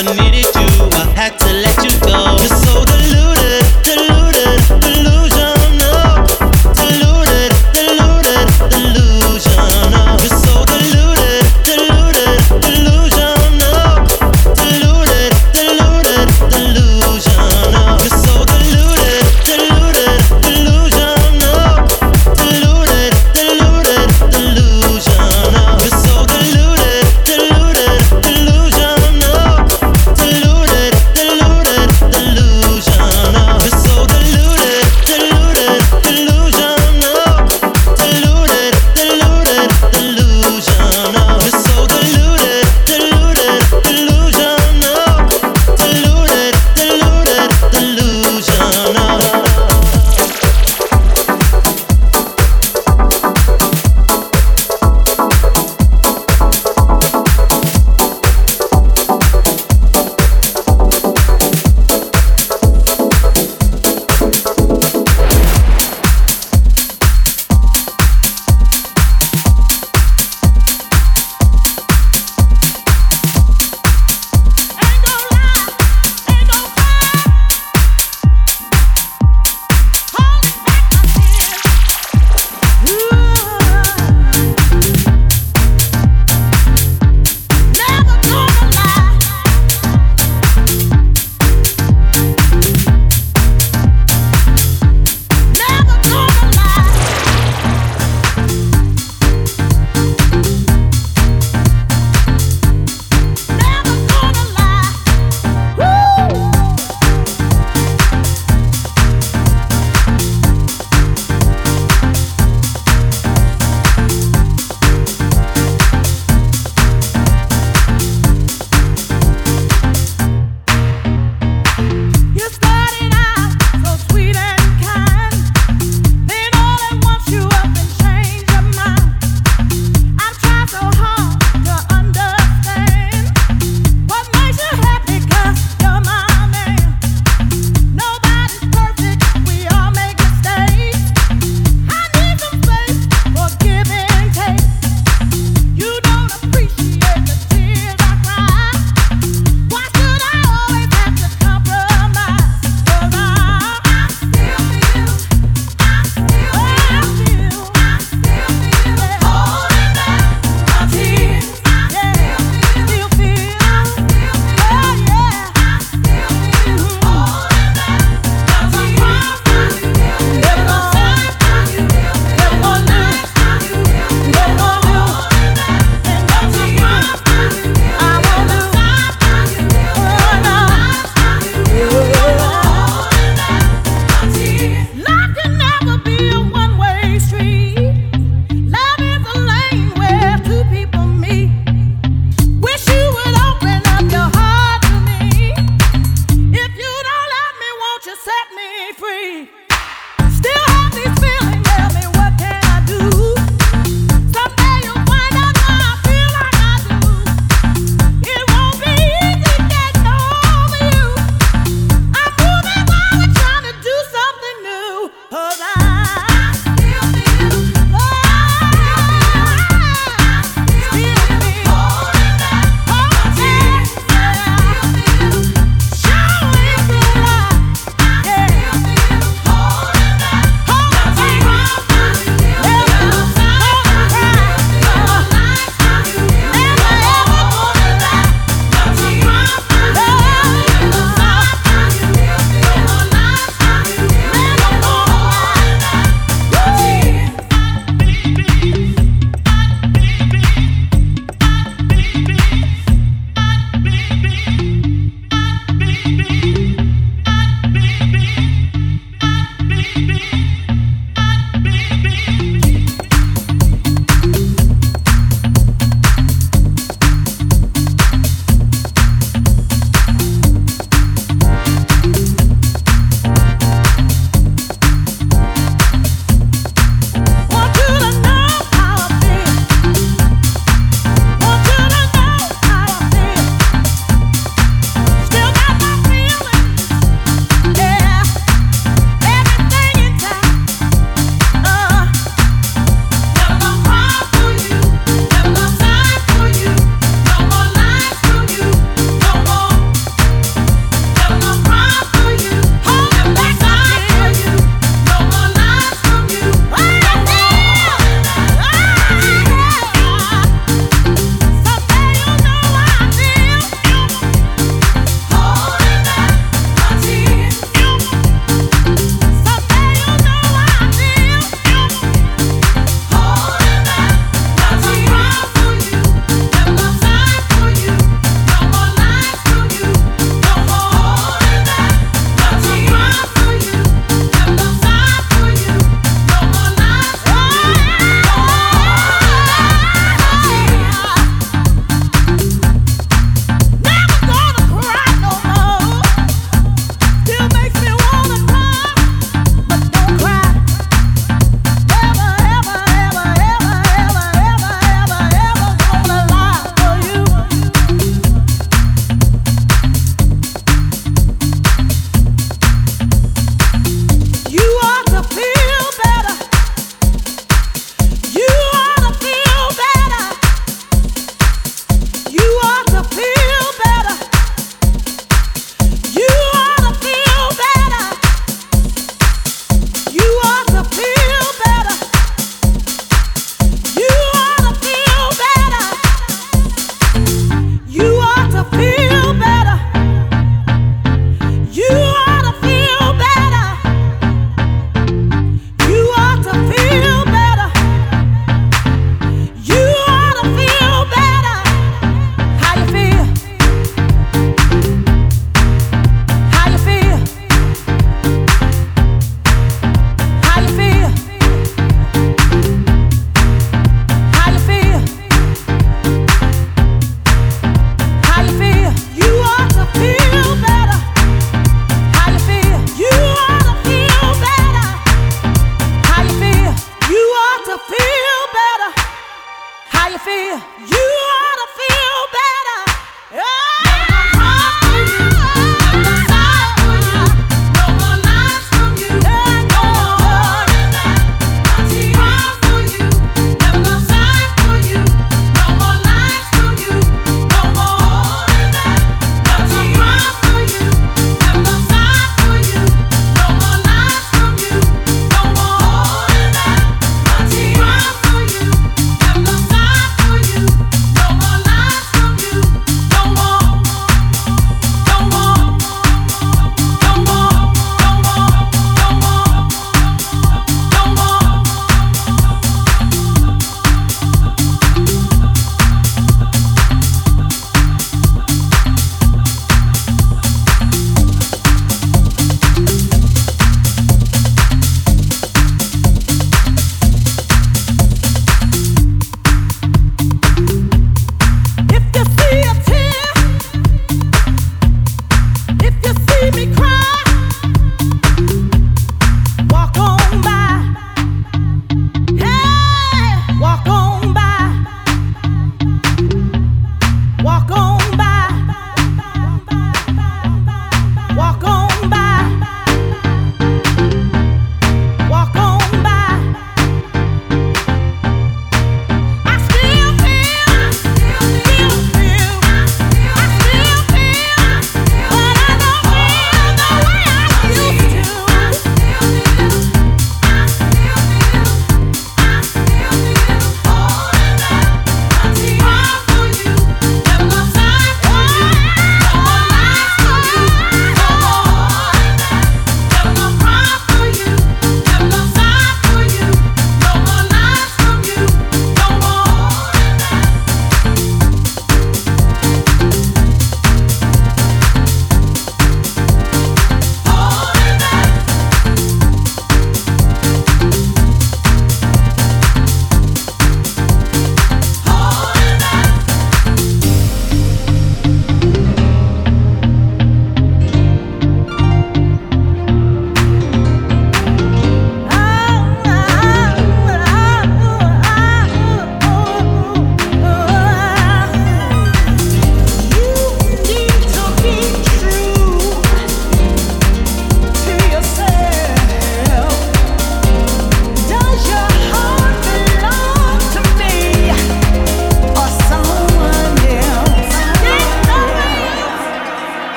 admitted you, I had to let you go.